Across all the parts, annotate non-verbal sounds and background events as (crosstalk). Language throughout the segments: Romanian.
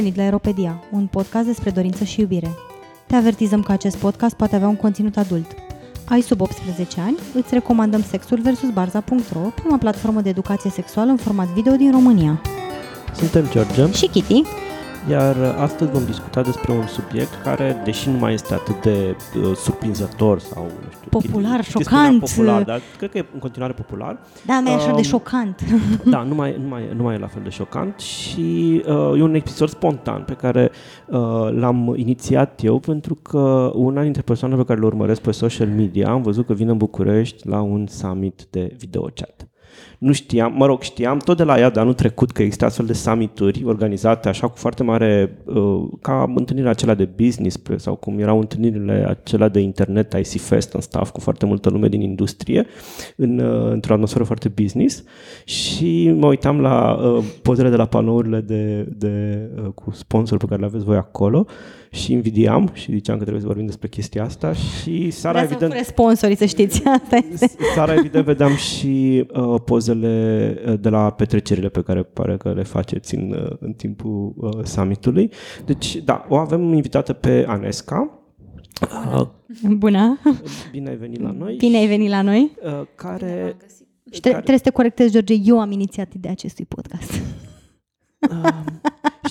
venit la Aeropedia, un podcast despre dorință și iubire. Te avertizăm că acest podcast poate avea un conținut adult. Ai sub 18 ani? Îți recomandăm Sexul vs. Barza.ro, prima platformă de educație sexuală în format video din România. Suntem George Și Kitty. Iar astăzi vom discuta despre un subiect care, deși nu mai este atât de uh, surprinzător sau, nu știu... Popular, Kitty spunea șocant. Popular, dar cred că e în continuare popular. Da, nu e așa de Um, șocant. (laughs) Da, nu mai, nu, mai, nu mai e la fel de șocant și uh, e un episod spontan pe care uh, l-am inițiat eu pentru că una dintre persoanele pe care le urmăresc pe social media am văzut că vine în București la un summit de videochat. Nu știam, mă rog, știam tot de la ea de anul trecut că există astfel de summituri organizate așa cu foarte mare, uh, ca întâlnirea acelea de business pre- sau cum erau întâlnirile acelea de internet, IC Fest în staff cu foarte multă lume din industrie, în, uh, într-o atmosferă foarte business și mă uitam la uh, pozele de la panourile de, de, uh, cu sponsor pe care le aveți voi acolo și invidiam și ziceam că trebuie să vorbim despre chestia asta și seara Vrea să evident... fure sponsorii, să știți. (laughs) Asta este. Seara, evident, vedeam și uh, pozele uh, de la petrecerile pe care pare că le faceți în, uh, în timpul uh, summitului. Deci, da, o avem invitată pe Anesca. Uh, Bună. bine ai venit la noi. Bine ai venit la noi. Uh, care... Și ștre- trebuie să te corectezi, George. Eu am inițiat ideea acestui podcast. Uh,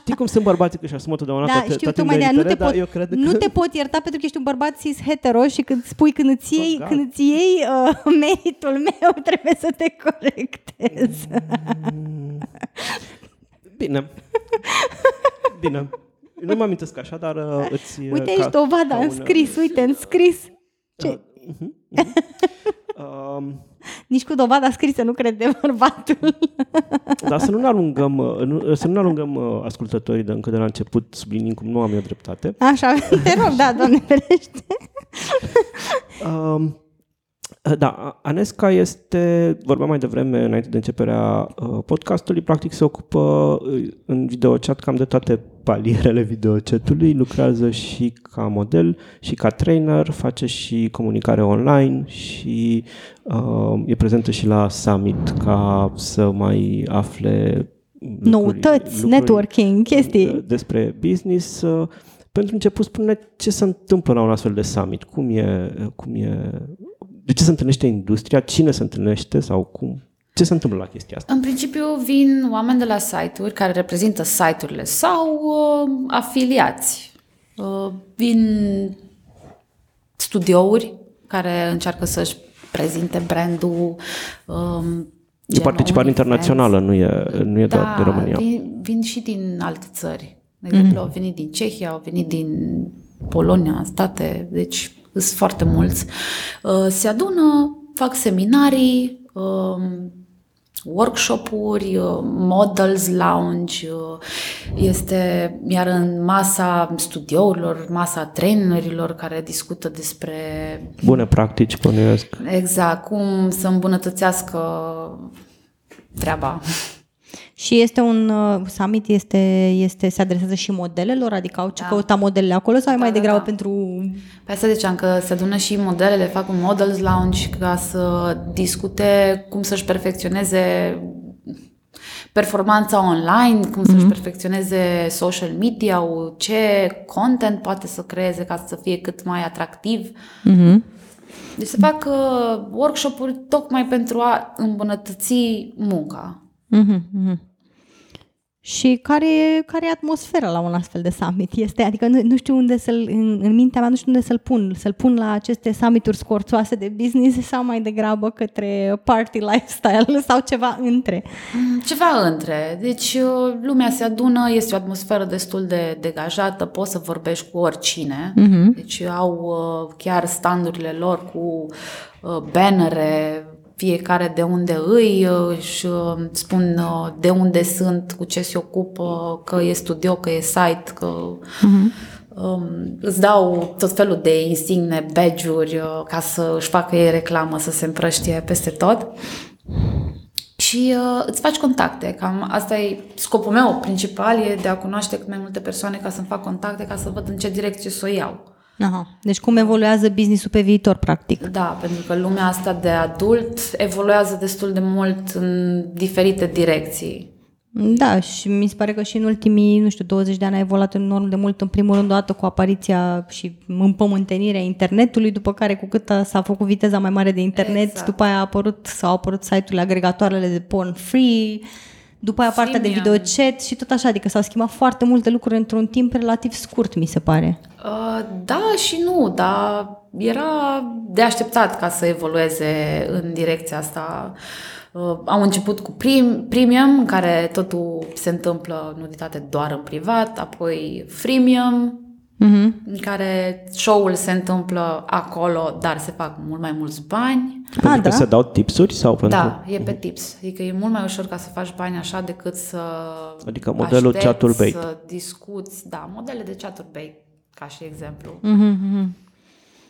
știi cum sunt bărbații că își asumă totdeauna Da, toate, știu, toate tocmai de aia nu te, meritele, pot, dar eu cred nu că... te pot ierta pentru că ești un bărbat cis hetero și când spui când îți iei, Oh, când îți iei uh, (laughs) meritul meu, trebuie să te corectezi. Mm. Bine. Bine. Nu mă amintesc așa, dar uh, îți... uh, Uite ca- aici dovada ca în un, uh, scris, uite, în scris. Ce? (laughs) Um, Nici cu dovada scrisă nu cred de bărbatul. (laughs) Dar să nu ne alungăm, uh, nu- să nu ne alungăm uh, ascultătorii de încă de la început, sublinim cum nu am eu dreptate. Așa, (laughs) te rog, da, doamne ferește. Um, da, Anesca este, vorbeam mai devreme, înainte de începerea uh, podcastului, practic se ocupă uh, în videochat cam de toate palierele videochatului, lucrează și ca model și ca trainer, face și comunicare online și uh, e prezentă și la Summit ca să mai afle lucruri- Noutăți, networking, chestii. uh, despre business. Uh, Pentru început, spune ce se întâmplă la un astfel de summit, cum e, cum e, de ce se întâlnește industria, cine se întâlnește sau cum, ce se întâmplă la chestia asta? În principiu vin oameni de la site-uri care reprezintă site-urile sau uh, afiliați. Uh, vin studiouri care încearcă să-și prezinte brandul. Um, E gen participare OnlyFans. internațională, nu e, nu e doar de România. Vin, vin și din alte țări. De exemplu, au venit din Cehia, au venit din Polonia, state, deci sunt foarte mulți. Uh, Se adună, fac seminarii, um, workshop-uri, uh, models lounge, uh, este iar în masa studiourilor, masa trainerilor care discută despre Bune practici, bănuiesc. exact cum să îmbunătățească treaba. Și este un uh, summit, este, este, se adresează și modelelor, adică au ce Da. căuta modelele acolo sau e Da, mai da, degrabă da. pentru... Pe asta ziceam că se adună și modelele, fac un models lounge ca să discute cum să-și perfecționeze performanța online, cum să-și perfecționeze social media ce content poate să creeze ca să fie cât mai atractiv. Uh-huh. Deci se fac uh, workshop-uri tocmai pentru a îmbunătăți munca. Uh-huh. Uh-huh. Și care e, care e atmosfera la un astfel de summit? Este, adică nu, nu știu unde să-l, în, în mintea mea nu știu unde să-l pun. Să-l pun la aceste summituri scorțoase de business sau mai degrabă către party lifestyle (laughs) sau ceva între. Mm, Ceva între. Deci uh, lumea se adună, este o atmosferă destul de degajată, poți să vorbești cu oricine. Mhm. Deci au uh, chiar standurile lor cu uh, bannere, fiecare de unde îi, uh, își uh, spun uh, de unde sunt, cu ce se ocupă, că e studio, că e site, că um, îți dau tot felul de insigne, badge-uri uh, ca să își facă ei reclamă, să se împrăștie peste tot. Și uh, îți faci contacte. Cam asta e scopul meu principal, e de a cunoaște cât mai multe persoane ca să-mi fac contacte, ca să văd în ce direcție să o iau. Aha. Deci cum evoluează businessul pe viitor, practic. Da, pentru că lumea asta de adult evoluează destul de mult în diferite direcții. Da, și mi se pare că și în ultimii, nu știu, 20 de ani a evoluat enorm de mult, în primul rând, odată cu apariția și împământenirea internetului, după care cu cât s-a făcut viteza mai mare de internet, Exact. după aia a apărut, s-au apărut site-urile, agregatoarele de porn free, după aia partea de Freemium. videochat și tot așa, adică s-au schimbat foarte multe lucruri într-un timp relativ scurt, mi se pare. Uh, Da și nu, dar era de așteptat ca să evolueze în direcția asta. Uh, Au început cu prim, premium, în care totul se întâmplă nuditate doar în privat, apoi freemium, Mhm. în care show-ul se întâmplă acolo, dar se fac mult mai mulți bani. Pentru Ah, că da? se dau tipsuri sau pentru... Da, e pe tips. Adică e mult mai ușor ca să faci bani așa decât să Adică modelul aștepți, chat-ul bait. să discuți. Da, modele de chat bait, ca și exemplu. Mhm, mhm.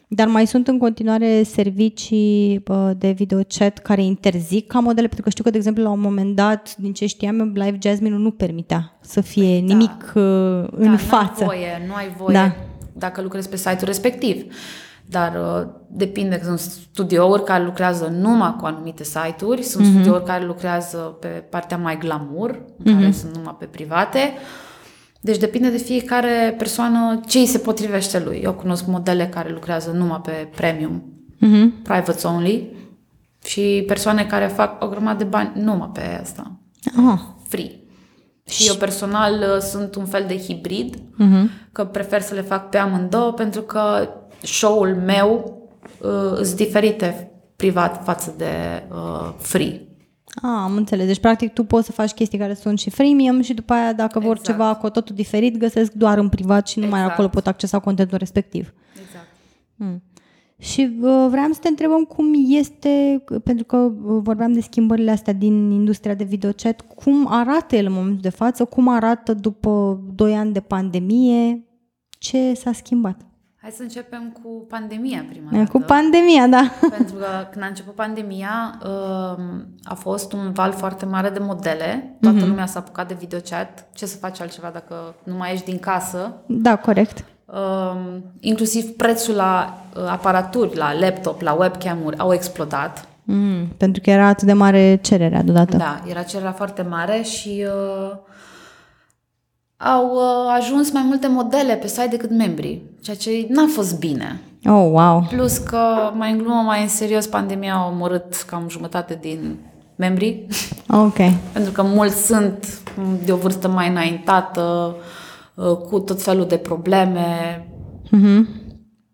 Dar mai sunt în continuare servicii bă, de videochat care interzic ca modele, pentru că știu că, de exemplu, la un moment dat, din ce știam, eu, Live Jasmine nu permitea să fie nimic uh, în da, față. Nu ai voie, nu ai voie Da. dacă lucrezi pe site-ul respectiv. Dar uh, depinde că sunt studiouri care lucrează numai cu anumite site-uri, sunt Mhm. mm-hmm. studiouri care lucrează pe partea mai glamour, în Mhm. care sunt numai pe private. Deci depinde de fiecare persoană ce îi se potrivește lui. Eu cunosc modele care lucrează numai pe premium, Mhm. private only, și persoane care fac o grămadă de bani numai pe asta Ah. free. Și eu personal uh, sunt un fel de hibrid, Mhm. că prefer să le fac pe amândouă pentru că show-ul meu uh, sunt diferite privat față de uh, free. Ah, am înțeles. Deci, practic, tu poți să faci chestii care sunt și freemium și după aia, dacă vor Exact. ceva cu totul diferit, găsesc doar în privat și numai Exact. acolo pot accesa contentul respectiv. Exact. Mm. Și uh, vreau să te întrebăm cum este, pentru că uh, vorbeam de schimbările astea din industria de videochat, cum arată el în momentul de față, cum arată după 2 ani de pandemie, ce s-a schimbat? Hai să începem cu pandemia prima Cu dată. pandemia, da. (laughs) pentru că când a început pandemia um, a fost un val foarte mare de modele. Toată Mhm. lumea s-a apucat de videochat. Ce să faci altceva dacă nu mai ești din casă? Da, corect. Um, inclusiv prețul la uh, aparaturi, la laptop, la webcam-uri au explodat. Mm, pentru că era atât de mare cererea deodată. Da, era cererea foarte mare și uh, au uh, ajuns mai multe modele pe site decât membri, ceea ce n-a fost bine. Oh, wow. Plus că, mai în glumă, mai în serios, pandemia a omorât cam jumătate din membrii, (laughs) Ok. pentru că mulți sunt de o vârstă mai înaintată, uh, cu tot felul de probleme, Mhm.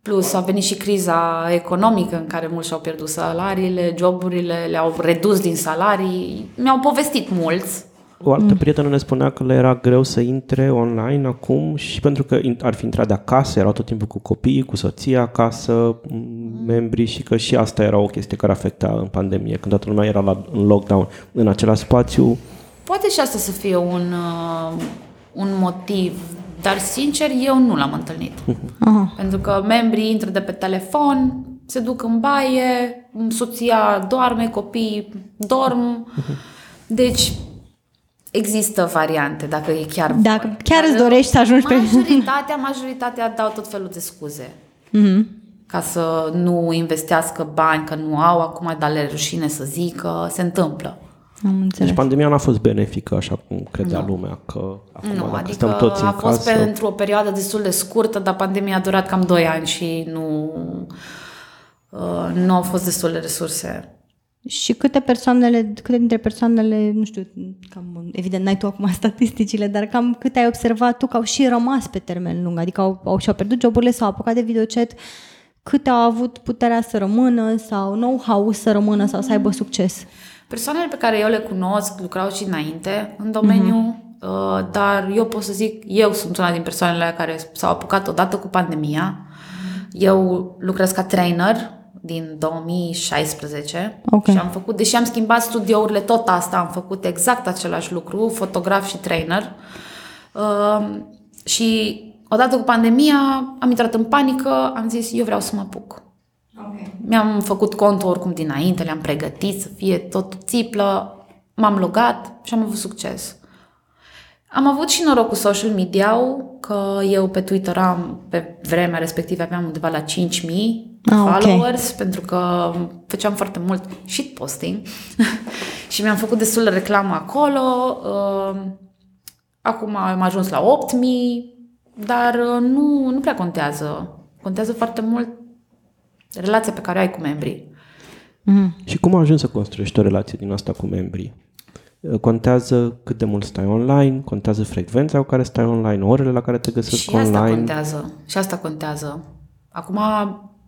Plus a venit și criza economică în care mulți și-au pierdut salariile, joburile, le-au redus din salarii. Mi-au povestit mulți. O altă prietenă ne spunea că le era greu să intre online acum și pentru că in- ar fi intrat de acasă, erau tot timpul cu copiii, cu soția acasă, m- membrii și că și asta era o chestie care afecta în pandemie, când toată lumea era la, în lockdown. În același spațiu, Poate și asta să fie un, uh, un motiv, dar sincer eu nu l-am întâlnit. Aha. Pentru că membrii intră de pe telefon, se duc în baie, soția doarme, copiii dorm. Deci există variante dacă e chiar Dacă voi. chiar Dar îți dorești să ajungi pe- Majoritatea, majoritatea dau tot felul de scuze. Mhm. ca să nu investească bani, că nu au acum, dar le rușine să zică, se întâmplă. Am înțeles. deci pandemia n-a fost benefică așa cum credea lumea că acum nu, dacă adică stăm toți în a fost casă... pentru o perioadă destul de scurtă, dar pandemia a durat cam 2 ani și nu, uh, nu au fost destul de resurse. Și câte persoanele, câte dintre persoanele, nu știu, cam, evident n-ai tu acum (laughs) statisticile, dar cam câte ai observat tu că au și rămas pe termen lung, adică au, au și-au pierdut joburile sau au apucat de videochat, câte au avut puterea să rămână sau know-how să rămână sau să aibă succes? Persoanele pe care eu le cunosc lucrau și înainte în domeniu, uh, dar eu pot să zic, eu sunt una din persoanele care s-au apucat odată cu pandemia. Eu lucrez ca trainer din 2016 Ok. și am făcut, deși am schimbat studiourile, tot asta am făcut exact același lucru, fotograf și trainer. Uh, și odată cu pandemia am intrat în panică, am zis eu vreau să mă apuc. Mi-am făcut contul oricum dinainte, le-am pregătit să fie tot țiplă, m-am logat și am avut succes. Am avut și noroc cu social media că eu pe Twitter am, pe vremea respectivă aveam undeva la 5.000 Ah, ok. followers, pentru că făceam foarte mult shitposting (laughs) și mi-am făcut destul de reclamă acolo. Uh, Acum am ajuns la 8000, dar uh, nu, nu prea contează. Contează foarte mult relația pe care o ai cu membrii. Mm. Și cum ajungi să construiești o relație din asta cu membrii? Contează cât de mult stai online, contează frecvența cu care stai online, orele la care te găsesc Și asta online. contează. Și asta contează. Acum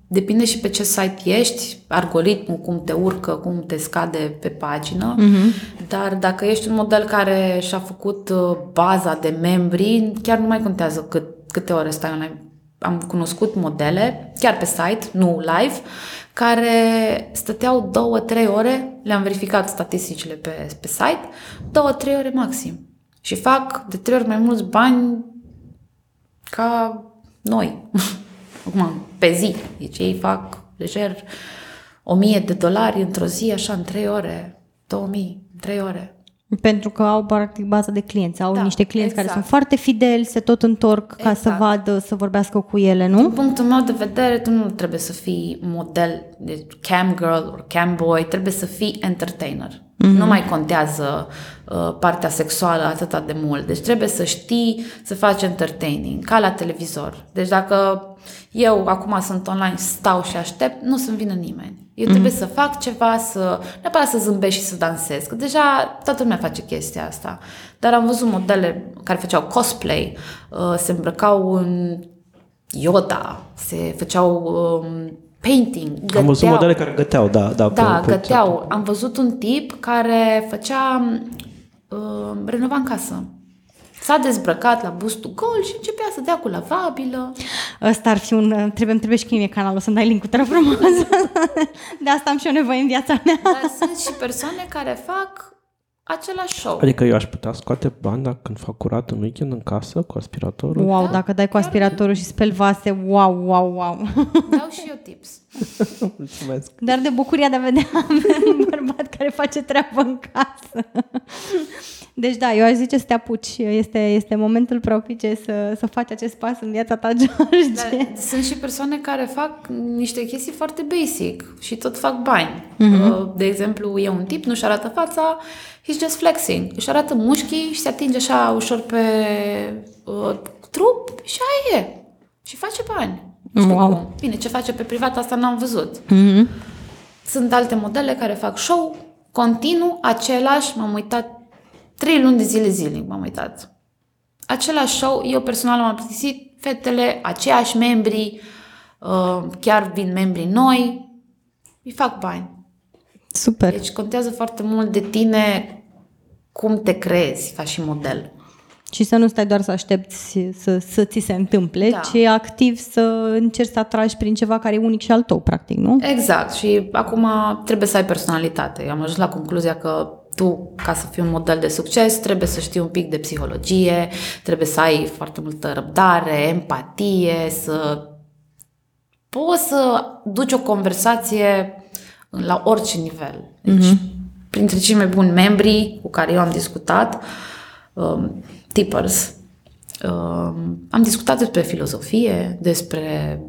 depinde și pe ce site ești, algoritmul, cum te urcă, cum te scade pe pagină, mm-hmm. dar dacă ești un model care și-a făcut uh, baza de membri, chiar nu mai contează cât, câte ore stai online. Am cunoscut modele, chiar pe site, nu live, care stăteau două, trei ore, le-am verificat statisticile pe, pe site, două, trei ore maxim. Și fac de trei ori mai mulți bani ca noi. (laughs) Acum, pe zi. Deci ei fac lejer 1000 de dolari într-o zi, așa, în 3 ore, 2000, în 3 ore. Pentru că au practic baza de clienți, au Da, niște clienți exact. care sunt foarte fideli, se tot întorc ca să Exact. vadă, să vorbească cu ele, Din nu? punctul meu de vedere, tu nu trebuie să fii model de cam girl or cam boy, trebuie să fii entertainer. Mm-hmm. Nu mai contează uh, partea sexuală atâta de mult. Deci trebuie să știi să faci entertaining, ca la televizor. Deci dacă eu acum sunt online, stau și aștept, nu să-mi vină nimeni. Eu trebuie să fac ceva, să neapărat să zâmbesc și să dansez, că deja toată lumea face chestia asta. Dar am văzut modele care făceau cosplay, uh, se îmbrăcau în Yoda, se făceau um, painting, găteau. Am văzut modele care găteau, da. Da, pe- Da, pe- găteau. Am văzut un tip care făcea, uh, renova în casă. S-a dezbrăcat la bustul gol și începea să dea cu lavabilă. Ăsta ar fi un... Trebuie, îmi trebuie și mie canalul să-mi dai link-ul, te rog frumos. (laughs) De asta am și eu nevoie în viața mea. Dar sunt și persoane care fac același show. Adică eu aș putea scoate bani dacă când fac curat în weekend în casă cu aspiratorul. Wow, dacă dai cu aspiratorul și speli vase, wow, wow, wow. Dau și eu tips. (laughs) Mulțumesc. Dar de bucuria de a vedea (laughs) un bărbat care face treabă în casă. Deci da, eu aș zice să te apuci. Este, este momentul propice să, să faci acest pas în viața ta, (laughs) George. Dar sunt și persoane care fac niște chestii foarte basic și tot fac bani. Uh, De exemplu, e un tip, nu-și arată fața, he's just flexing. Își arată mușchii și se atinge așa ușor pe uh, trup și aia e. Și face bani. Nu știu Wow. cum. Bine, ce face pe privat, asta n-am văzut. Mhm. Sunt alte modele care fac show continuu, același, m-am uitat trei luni de zile zilnic, m-am uitat. Același show, eu personal m-am plictisit, fetele, aceiași membri, uh, chiar vin membri noi, îi fac bani. Super. Deci contează foarte mult de tine cum te crezi ca și model. Și să nu stai doar să aștepți să, să ți se întâmple, Da. ci activ să încerci să atragi prin ceva care e unic și al tău, practic, nu? Exact. Și acum trebuie să ai personalitate. Eu am ajuns la concluzia că tu, ca să fii un model de succes, trebuie să știi un pic de psihologie, trebuie să ai foarte multă răbdare, empatie, să poți să duci o conversație la orice nivel. Deci, printre cei mai buni membri cu care eu am discutat, um, tippers, um, am discutat despre filozofie, despre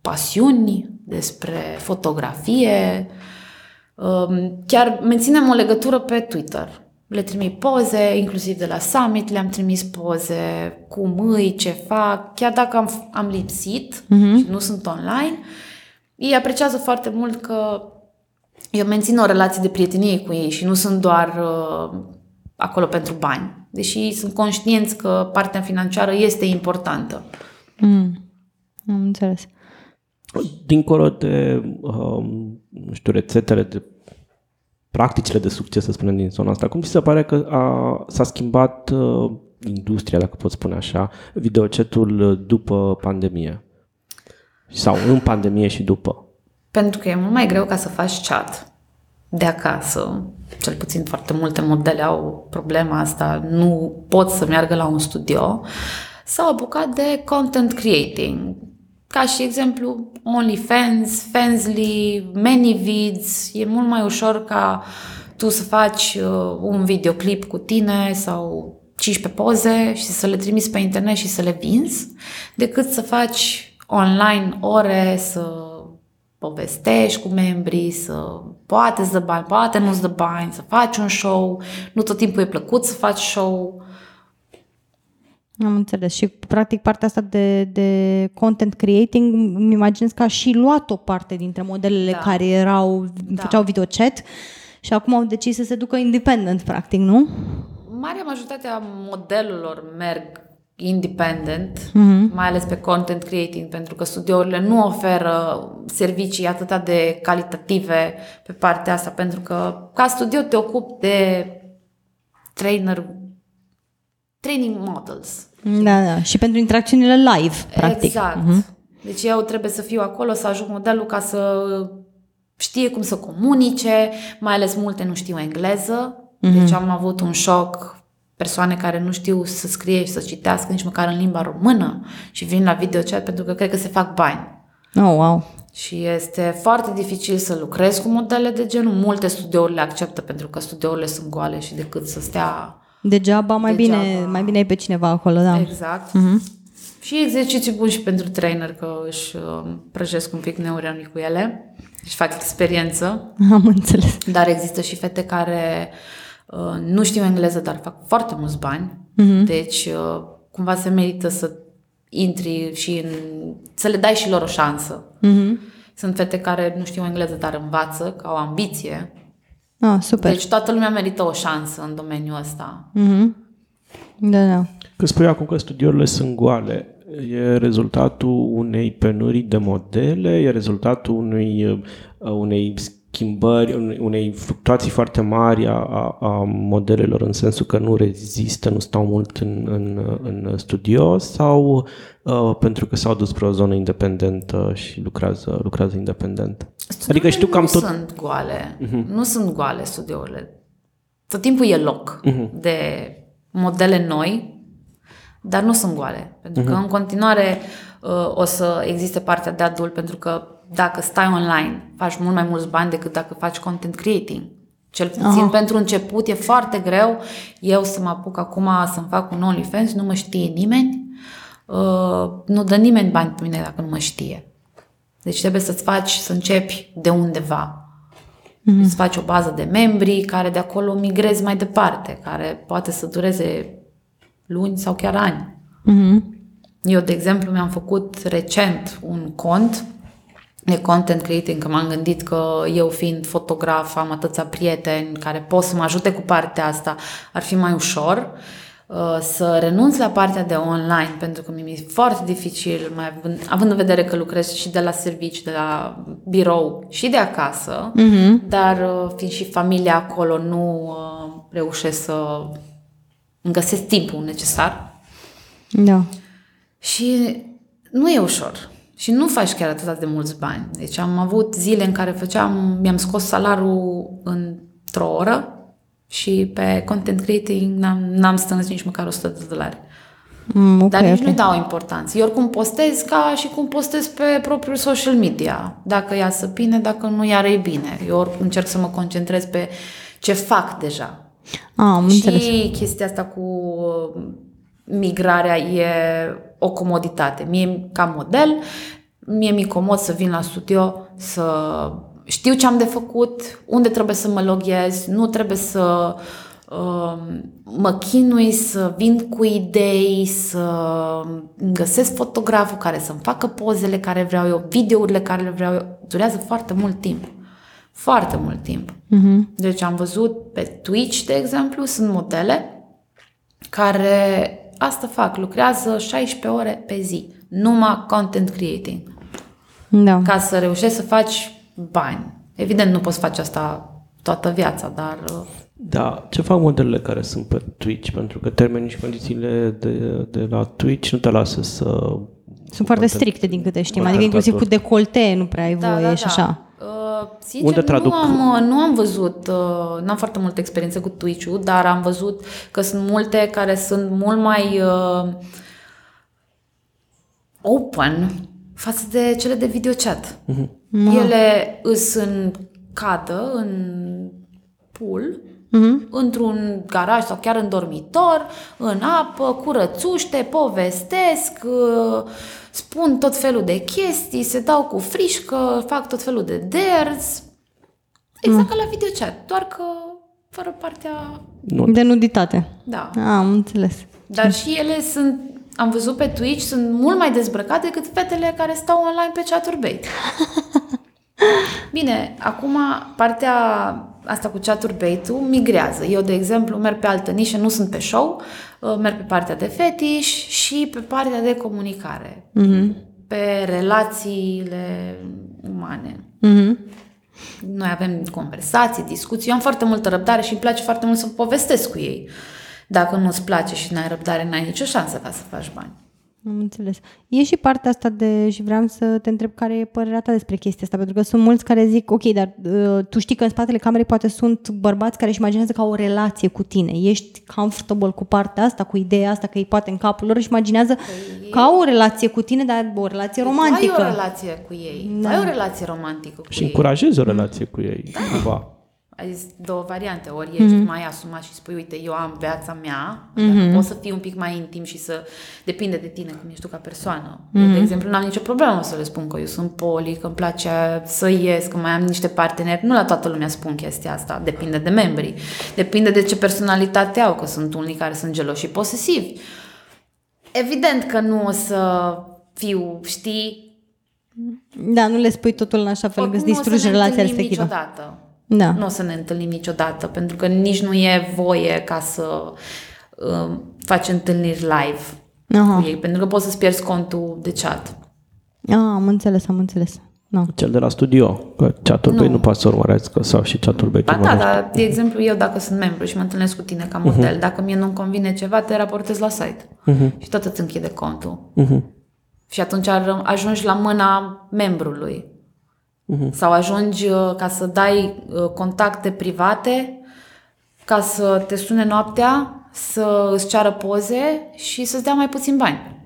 pasiuni, despre fotografie, um, chiar menținem o legătură pe Twitter. Le trimit poze, inclusiv de la summit le-am trimis poze, cum îi, ce fac, chiar dacă am, am lipsit uh-huh. și nu sunt online, ei apreciază foarte mult că eu mențin o relație de prietenie cu ei și nu sunt doar uh, acolo pentru bani. Deși sunt conștienți că partea financiară este importantă. Mm. Am înțeles. Dincolo de, um, nu știu, rețetele de practicile de succes, să spunem, din zona asta, cum ți se pare că a, s-a schimbat uh, industria, dacă pot spune așa, videocetul după pandemie? Sau în pandemie și după? Pentru că e mult mai greu ca să faci chat de acasă. Cel puțin foarte multe modele au problema asta. Nu pot să meargă la un studio. S-au apucat de content creating. Ca și exemplu, OnlyFans, Fansly, ManyVids. E mult mai ușor ca tu să faci uh, un videoclip cu tine sau 15 poze și să le trimiți pe internet și să le vinzi, decât să faci online ore, să povestești cu membrii, să poate să dă bani, poate nu-ți dă bani, să faci un show, nu tot timpul e plăcut să faci show. Am înțeles. Și practic partea asta de, de content creating, îmi imaginez că a și luat o parte dintre modelele Da. care erau, Da. făceau videochat și acum au decis să se ducă independent, practic, nu? Marea majoritate a modelelor merg independent, Mhm. mai ales pe content creating, pentru că studiourile nu oferă servicii atât de calitative pe partea asta, pentru că ca studio te ocupi de trainer, training models. Da, da. Și pentru interacțiunile live, practic. Exact. Mhm. Deci eu trebuie să fiu acolo, să ajut modelul ca să știe cum să comunice, mai ales multe nu știu engleză. Deci am avut un șoc persoane care nu știu să scrie și să citească nici măcar în limba română și vin la videochat pentru că cred că se fac bani. Oh, wow. Și este foarte dificil să lucrezi cu modele de genul. Multe studiouri le acceptă pentru că studiourile sunt goale și decât să stea Degeaba, mai, Degeaba. Bine, mai bine ai pe cineva acolo, da. Exact. Și exerciții buni și pentru trainer, că își uh, prăjesc un pic neuronii cu ele, își fac experiență, (laughs) Am înțeles. dar există și fete care uh, nu știu engleză, dar fac foarte mulți bani, deci uh, cumva se merită să intri și în, să le dai și lor o șansă. Sunt fete care nu știu engleză, dar învață, că au ambiție. Ah, super. Deci toată lumea merită o șansă în domeniul ăsta. Mhm. Da, da. Că spui acum că studiourile sunt goale, e rezultatul unei penurii de modele, e rezultatul unui, uh, unei schimbări, unei- unei fluctuații foarte mari a, a, a modelelor în sensul că nu rezistă, nu stau mult în, în, în studio sau uh, pentru că s-au dus spre o zonă independentă și lucrează, lucrează independent? Adică știu că am nu tot... sunt goale. Nu sunt goale studiourile. Tot timpul e loc de modele noi, dar nu sunt goale. Pentru că în continuare uh, o să existe partea de adult, pentru că dacă stai online, faci mult mai mulți bani decât dacă faci content creating. Cel puțin pentru început e foarte greu eu să mă apuc acum să-mi fac un OnlyFans, nu mă știe nimeni, uh, nu dă nimeni bani pe mine dacă nu mă știe. Deci trebuie să-ți faci, să începi de undeva. Mm-hmm. Îți faci o bază de membri care de acolo migrezi mai departe, care poate să dureze luni sau chiar ani. Mhm. Eu, de exemplu, mi-am făcut recent un cont de content creating, că m-am gândit că eu fiind fotograf, am atâția prieteni care pot să mă ajute cu partea asta, ar fi mai ușor uh, să renunț la partea de online, pentru că mi-e foarte dificil, mai având, având în vedere că lucrez și de la servici, de la birou și de acasă, Mhm. dar uh, fiind și familia acolo, nu uh, reușesc să îmi găsesc timpul necesar. Da. Și nu e ușor. Și nu faci chiar atât de mulți bani. Deci am avut zile în care făceam, mi-am scos salariul într-o oră și pe content creating n-am, n-am strâns nici măcar 100 de dolari. Mm, ok, Dar nici ok. nu dau importanță. Eu oricum postez ca și cum postez pe propriul social media. Dacă ia să bine, dacă nu iar e bine. Eu oricum încerc să mă concentrez pe ce fac deja. Ah, am înțeles. Și chestia asta cu uh, migrarea e o comoditate. Mie, ca model, mie mi-e comod să vin la studio, să știu ce am de făcut, unde trebuie să mă loghez, nu trebuie să uh, mă chinui, să vin cu idei, să îmi găsesc fotograful care să-mi facă pozele care vreau eu, videourile care le vreau eu. Durează foarte mult timp. Foarte mult timp. Mhm. Deci am văzut pe Twitch, de exemplu, sunt modele care asta fac, lucrează 16 ore pe zi, numai content creating, Da. ca să reușești să faci bani. Evident, nu poți face asta toată viața, dar uh, Da, ce fac modelele care sunt pe Twitch? Pentru că termenii și condițiile de, de la Twitch nu te lasă să... Sunt foarte stricte din câte știm, adică Contentator. inclusiv cu decolte nu prea ai voie și așa. Uh, sincer, Unde traduc? Nu am, uh, nu am văzut, uh, n-am foarte multă experiență cu Twitch-ul, dar am văzut că sunt multe care sunt mult mai uh, open față de cele de videochat. Mhm. Ele îs în cadă, în pool mm-hmm. într-un garaj sau chiar în dormitor, în apă, curățuște, povestesc, uh, spun tot felul de chestii, se dau cu frișcă, fac tot felul de dares. Exact mm. ca la videochat, doar că fără partea... De nuditate. Da. Ah, am înțeles. Dar și ele sunt, am văzut pe Twitch, sunt mult mai dezbrăcate decât fetele care stau online pe chaturbate. (laughs) Bine, acum partea asta cu chaturbate-ul migrează. Eu, de exemplu, merg pe altă nișă, nu sunt pe show, uh, merg pe partea de fetiș și pe partea de comunicare. Mm-hmm. Pe relațiile umane. Mm-hmm. Noi avem conversații, discuții. Eu am foarte multă răbdare și îmi place foarte mult să povestesc cu ei. Dacă nu-ți place și n-ai răbdare, n-ai nicio șansă ca să faci bani. Am înțeles. E și partea asta de, și vreau să te întreb care e părerea ta despre chestia asta, pentru că sunt mulți care zic, ok, dar uh, tu știi că în spatele camerei poate sunt bărbați care își imaginează ca o relație cu tine. Ești comfortable cu partea asta, cu ideea asta, că ei poate în capul lor își imaginează păi ca o relație cu tine, dar o relație romantică. Ai o relație cu ei. Da. Ai o relație romantică cu și ei. Și încurajezi o relație cu ei. Da ai zis două variante. Ori ești mm-hmm. mai asumat și spui, uite, eu am viața mea, mm-hmm. pot să fii un pic mai intim și să depinde de tine cum ești tu ca persoană. Mm-hmm. Eu, de mhm. exemplu, n-am nicio problemă să le spun că eu sunt poli, că îmi place să ies, că mai am niște parteneri. Nu la toată lumea spun chestia asta, depinde de membrii. Depinde de ce personalitate au, că sunt unii care sunt geloși și posesivi. Evident că nu o să fiu, știi, da, nu le spui totul în așa fel că îți distrugi relația respectivă. niciodată. Da. Nu o să ne întâlnim niciodată, pentru că nici nu e voie ca să uh, faci întâlniri live Aha. cu ei, pentru că poți să-ți pierzi contul de chat. Ah, am înțeles, am înțeles. No. Cel de la studio, că chatul nu. nu poate să urmărească sau și chatul Ba da, dar, de exemplu, eu dacă sunt membru și mă întâlnesc cu tine ca mhm. model, uh-huh. dacă mie nu-mi convine ceva, te raportez la site uh-huh. și tot îți închide contul. Uh-huh. Și atunci ajungi la mâna membrului. Uh-huh. Sau ajungi uh, ca să dai uh, contacte private, ca să te sune noaptea, să îți ceară poze și să-ți dea mai puțin bani.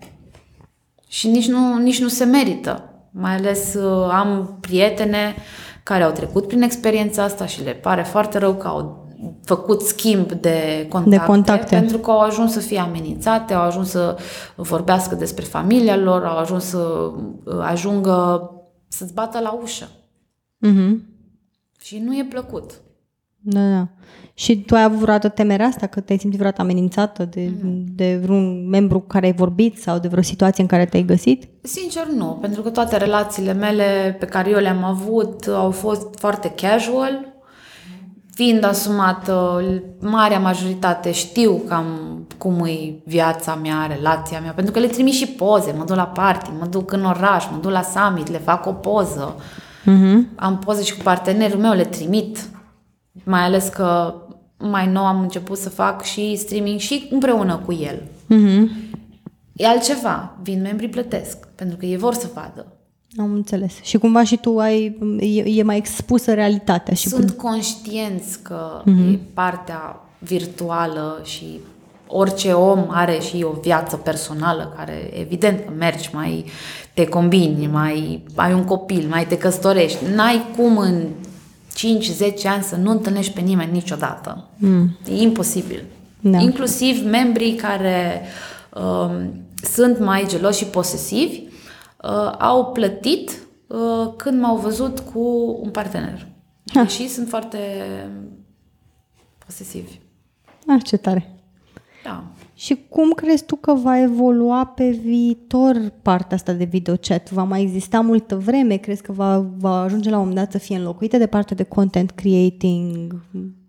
Și nici nu, nici nu se merită. Mai ales uh, am prietene care au trecut prin experiența asta și le pare foarte rău că au făcut schimb de contacte, de contacte pentru că au ajuns să fie amenințate, au ajuns să vorbească despre familia lor, au ajuns să ajungă să-ți bată la ușă. Mm-hmm. Și nu e plăcut. Da, da. Și tu ai avut vreodată temerea asta? Că te-ai simțit vreodată amenințată de, mm. de vreun membru cu care ai vorbit sau de vreo situație în care te-ai găsit? Sincer, nu. Pentru că toate relațiile mele pe care eu le-am avut au fost foarte casual. Fiind asumată, marea majoritate știu cam cum e viața mea, relația mea, pentru că le trimit și poze, mă duc la party, mă duc în oraș, mă duc la summit, le fac o poză. Uh-huh. Am poze și cu partenerul meu, le trimit. Mai ales că mai nou am început să fac și streaming și împreună cu el. Uh-huh. E altceva. Vin membrii plătesc, pentru că ei vor să vadă. Am înțeles. Și cumva și tu ai, e, e mai expusă realitatea. Și Sunt până... conștienți că uh-huh. e partea virtuală și orice om are și o viață personală care evident că mergi, mai te combini, mai ai un copil, mai te căsătorești. N-ai cum în 5-10 ani să nu întâlnești pe nimeni niciodată. Mm. E imposibil. Da. Inclusiv membrii care uh, sunt mai geloși și posesivi uh, au plătit uh, când m-au văzut cu un partener. Ha. Și sunt foarte posesivi. Ah, ce tare. Da. Și cum crezi tu că va evolua pe viitor partea asta de videochat? Va mai exista multă vreme? Crezi că va, va ajunge la un moment dat să fie înlocuită de partea de content creating?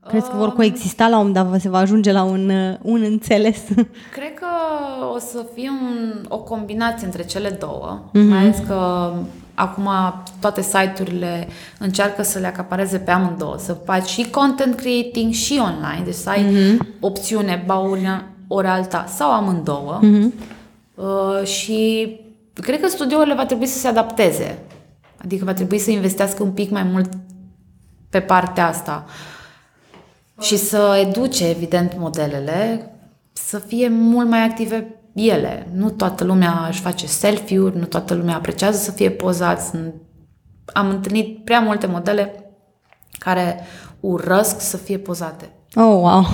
Crezi că vor um, coexista la un moment dat? Se va ajunge la un, un înțeles? (laughs) Cred că o să fie un, o combinație între cele două. Mm-hmm. Mai ales că acum toate site-urile încearcă să le acapareze pe amândouă, să faci și content creating și online, deci să ai mm-hmm. opțiune, ba ori alta sau amândouă. Mm-hmm. Uh, și cred că studiourile va trebui să se adapteze. Adică va trebui să investească un pic mai mult pe partea asta. Și să educe, evident, modelele să fie mult mai active ele. Nu toată lumea își face selfie-uri, nu toată lumea apreciază să fie pozați. Am întâlnit prea multe modele care urăsc să fie pozate. Oh, wow.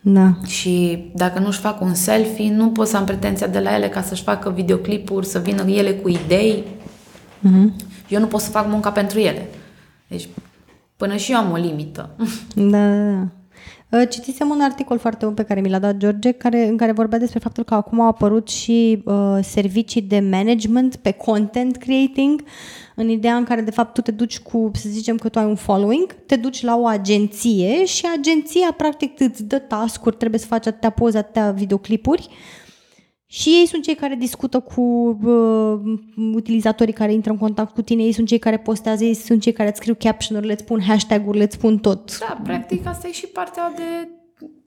Da. Și dacă nu-și fac un selfie, nu pot să am pretenția de la ele ca să-și facă videoclipuri, să vină ele cu idei. Mm-hmm. Eu nu pot să fac munca pentru ele. Deci, până și eu am o limită. Da, da, da. Uh, Citisem un articol foarte bun pe care mi l-a dat George, care, în care vorbea despre faptul că acum au apărut și uh, servicii de management pe content creating, în ideea în care, de fapt, tu te duci cu, să zicem că tu ai un following, te duci la o agenție și agenția, practic, îți dă task-uri, trebuie să faci atâtea poze, atâtea videoclipuri și ei sunt cei care discută cu uh, utilizatorii care intră în contact cu tine, ei sunt cei care postează, ei sunt cei care îți scriu caption-urile, îți spun hashtag-urile, îți spun tot. Da, practic asta e și partea de,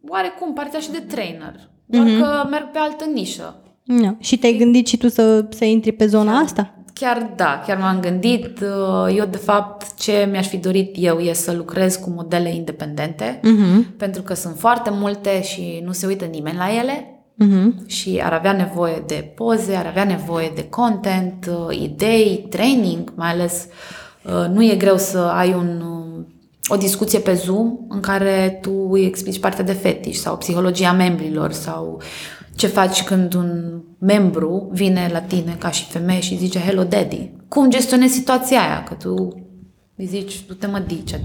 oarecum, partea și de trainer. Doar mm-hmm. că merg pe altă nișă. Da. Și te-ai gândit și tu să, să intri pe zona asta? Chiar da, chiar m-am gândit. Uh, Eu, de fapt, ce mi-aș fi dorit eu e să lucrez cu modele independente, Mhm. pentru că sunt foarte multe și nu se uită nimeni la ele Mhm. și ar avea nevoie de poze, ar avea nevoie de content, uh, idei, training, mai ales uh, nu e greu să ai un, uh, o discuție pe Zoom în care tu îi explici partea de fetiș sau psihologia membrilor sau ce faci când un membru vine la tine ca și femeie și zice Hello Daddy. Cum gestionezi situația aia? Că tu îi zici, du-te mă dice,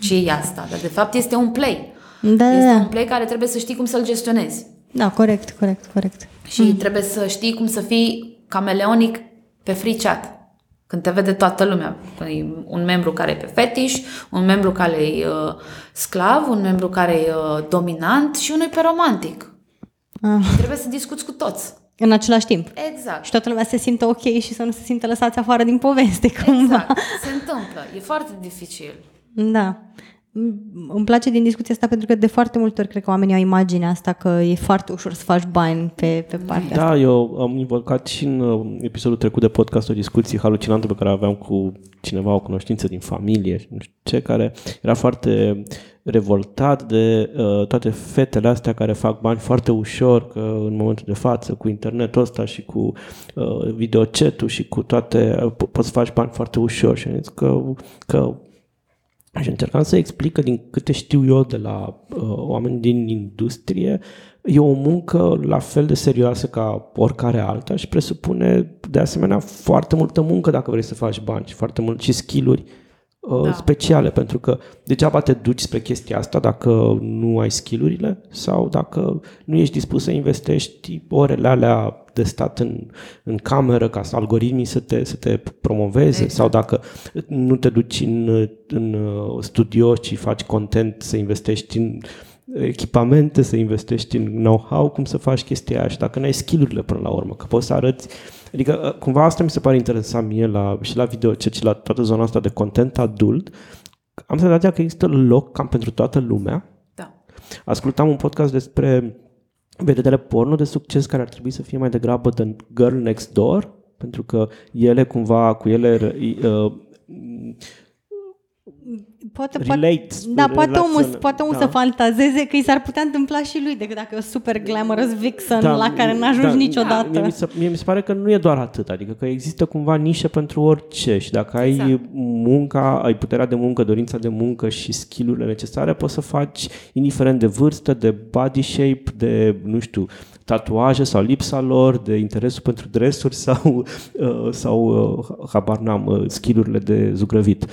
ce e asta? Dar de fapt este un play. Da, da, Este un da. play care trebuie să știi cum să-l gestionezi. Da, corect, corect, corect. Și mm. trebuie să știi cum să fii cameleonic pe free chat. Când te vede toată lumea. Când e un membru care e pe fetiș, un membru care e uh, sclav, un membru care e uh, dominant și unul e pe romantic. Ah. Trebuie să discuți cu toți. În același timp. Exact. Și toată lumea se simtă ok și să nu se simtă lăsați afară din poveste, cumva. Exact. Se întâmplă. E foarte dificil. Da. M- Îmi place din discuția asta pentru că de foarte multe ori cred că oamenii au imaginea asta că e foarte ușor să faci bani pe, pe partea asta. Da, eu am invocat și în uh, episodul trecut de podcast o discuție halucinantă pe care aveam cu cineva, o cunoștință din familie, și nu știu ce, care era foarte revoltat de uh, toate fetele astea care fac bani foarte ușor, că în momentul de față, cu internetul ăsta și cu uh, videocetul și cu toate, uh, po- poți să faci bani foarte ușor. Și am zis că, că și încercam să explic că din câte știu eu de la uh, oameni din industrie, e o muncă la fel de serioasă ca oricare alta și presupune de asemenea foarte multă muncă dacă vrei să faci bani și foarte mult și skill-uri uh, Da. speciale, pentru că degeaba te duci spre chestia asta dacă nu ai skillurile sau dacă nu ești dispus să investești orele alea de stat în, în cameră ca să algoritmii să te, să te promoveze Exact. sau dacă nu te duci în, în uh, studio și faci content, să investești în echipamente, să investești în know-how, cum să faci chestia aia și dacă n-ai skill-urile până la urmă, că poți să arăți Adică uh, cumva asta mi se pare interesant mie la, și la video, și la toată zona asta de content adult. Am senzația că există loc cam pentru toată lumea. Da. Ascultam un podcast despre vedetele porno de succes care ar trebui să fie mai degrabă The Girl Next Door, pentru că ele cumva, cu ele uh, Poate, poate, relate. da, poate omul, relaționa- poate omul da. să fantazeze că i s-ar putea întâmpla și lui decât dacă e o super glamorous vixen Da, la care n-ajungi da, niciodată. Mie mi, se, mie mi se pare că nu e doar atât, adică că există cumva nișe pentru orice și dacă ai Exact. munca, ai puterea de muncă, dorința de muncă și skill-urile necesare, poți să faci indiferent de vârstă, de body shape, de, nu știu, tatuaje sau lipsa lor, de interesul pentru dresuri (laughs) sau, uh, sau uh, habar n-am, uh, skill-urile de zugrăvit,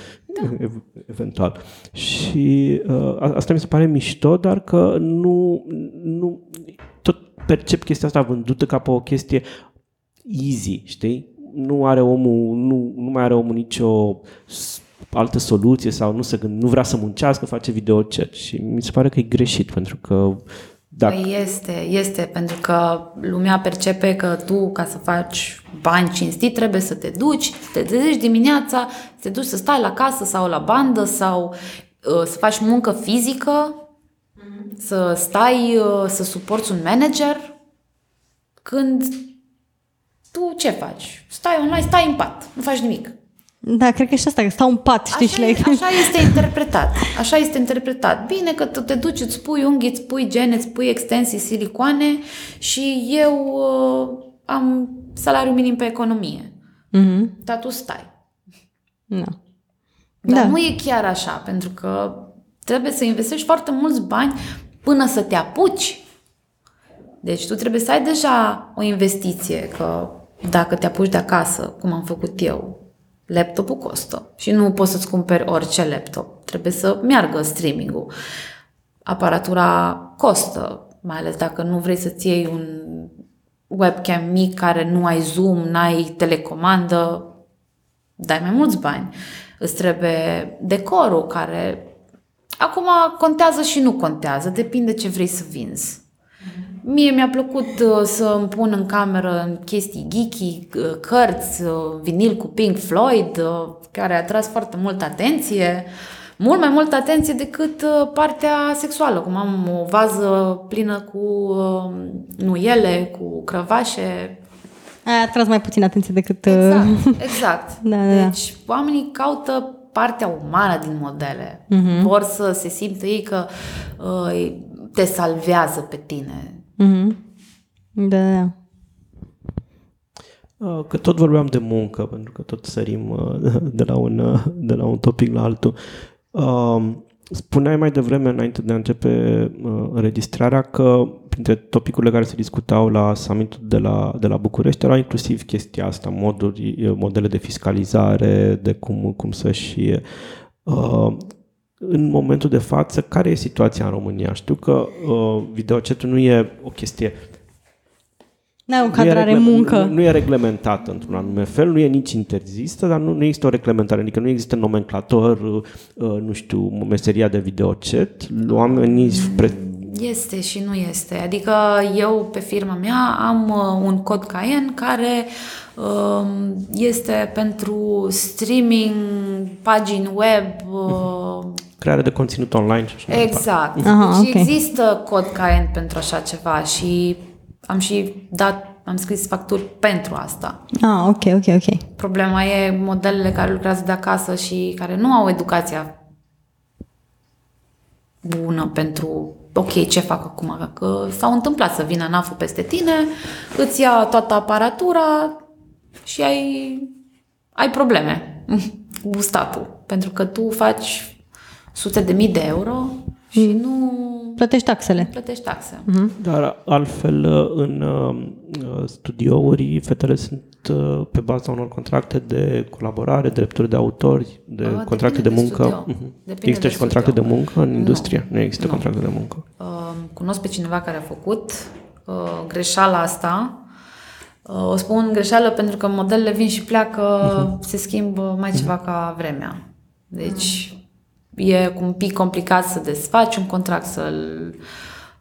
ev- eventual. Și uh, a- asta mi se pare mișto, dar că nu, nu tot percep chestia asta vândută ca pe o chestie easy, știi? Nu are omul, nu, nu mai are omul nicio s- altă soluție sau nu, se gând, nu vrea să muncească, face videochat și mi se pare că e greșit pentru că dacă Păi este, este, pentru că lumea percepe că tu, ca să faci bani cinstit, trebuie să te duci, să te trezești dimineața, să te duci să stai la casă sau la bandă sau uh, să faci muncă fizică, să stai, uh, să suporți un manager, când tu ce faci? Stai online, stai în pat, nu faci nimic. Da, cred că și asta, că stau în pat, știi, și Așa, le... e- așa este interpretat. Așa este interpretat. Bine că tu te duci, îți pui unghii, îți pui gene, îți pui extensii, silicoane și eu uh, am salariu minim pe economie. Mhm. Dar tu stai. Da. Dar Da. nu e chiar așa, pentru că trebuie să investești foarte mulți bani până să te apuci. Deci tu trebuie să ai deja o investiție, că dacă te apuci de acasă, cum am făcut eu, laptopul costă și nu poți să-ți cumperi orice laptop. Trebuie să meargă streaming-ul. Aparatura costă, mai ales dacă nu vrei să-ți iei un webcam mic care nu ai zoom, n-ai telecomandă, dai mai mulți bani. Îți trebuie decorul care acum contează și nu contează, depinde ce vrei să vinzi. Mie mi-a plăcut uh, să îmi pun în cameră chestii geeky, uh, cărți, uh, vinil cu Pink Floyd, care a tras foarte multă atenție, mult mai multă atenție decât partea sexuală, cum am o vază plină cu nuiele, cu crăvașe. Aia a tras mai puțin atenție decât... Exact, (laughs) exact. da, da, da. Deci oamenii caută partea umană din modele. Uh-huh. Vor să se simtă ei că uh, te salvează pe tine Mm-hmm. Da, da. Uh, că tot vorbeam de muncă, pentru că tot sărim uh, (laughs) de la un, uh, de la un topic la altul. Spuneai mai devreme, înainte de a începe înregistrarea, că printre topicurile care se discutau la summitul de la, de la București era inclusiv chestia asta, moduri, modele de fiscalizare, de cum, cum să-și în momentul de față, care e situația în România? Știu că uh, videocetul nu e o chestie nu o cadrare regle- muncă. Nu, nu e reglementată într-un anume fel, nu e nici interzisă, dar nu, nu există o reglementare, adică nu există nomenclator, uh, nu știu, meseria de videocet, oamenii... Pre... Este și nu este. Adică eu pe firma mea am uh, un cod Cayenne care uh, este pentru streaming, pagini web, uh, creare de conținut online și așa Exact. Aha, și okay. există cod Cayenne pentru așa ceva și am și dat, am scris facturi pentru asta. Ah, ok, ok, ok. Problema e modelele care lucrează de acasă și care nu au educația bună pentru ok, ce fac acum? Că s-au întâmplat să vină naf peste tine, îți ia toată aparatura și ai, ai probleme (laughs) cu statul. Pentru că tu faci sute de mii de euro și mm. nu... Plătești taxele. Plătești taxe. Mm-hmm. Dar altfel, în uh, studiouri, fetele sunt uh, pe baza unor contracte de colaborare, drepturi de autori, de uh, contracte de muncă. De mm-hmm. Există de și contracte de muncă în industrie? Nu, nu există nu. contracte de muncă. Uh, cunosc pe cineva care a făcut uh, greșeala asta. Uh, o spun greșeală pentru că modelele vin și pleacă, uh-huh. se schimbă mai ceva uh-huh. ca vremea. Deci e un pic complicat să desfaci un contract, să-l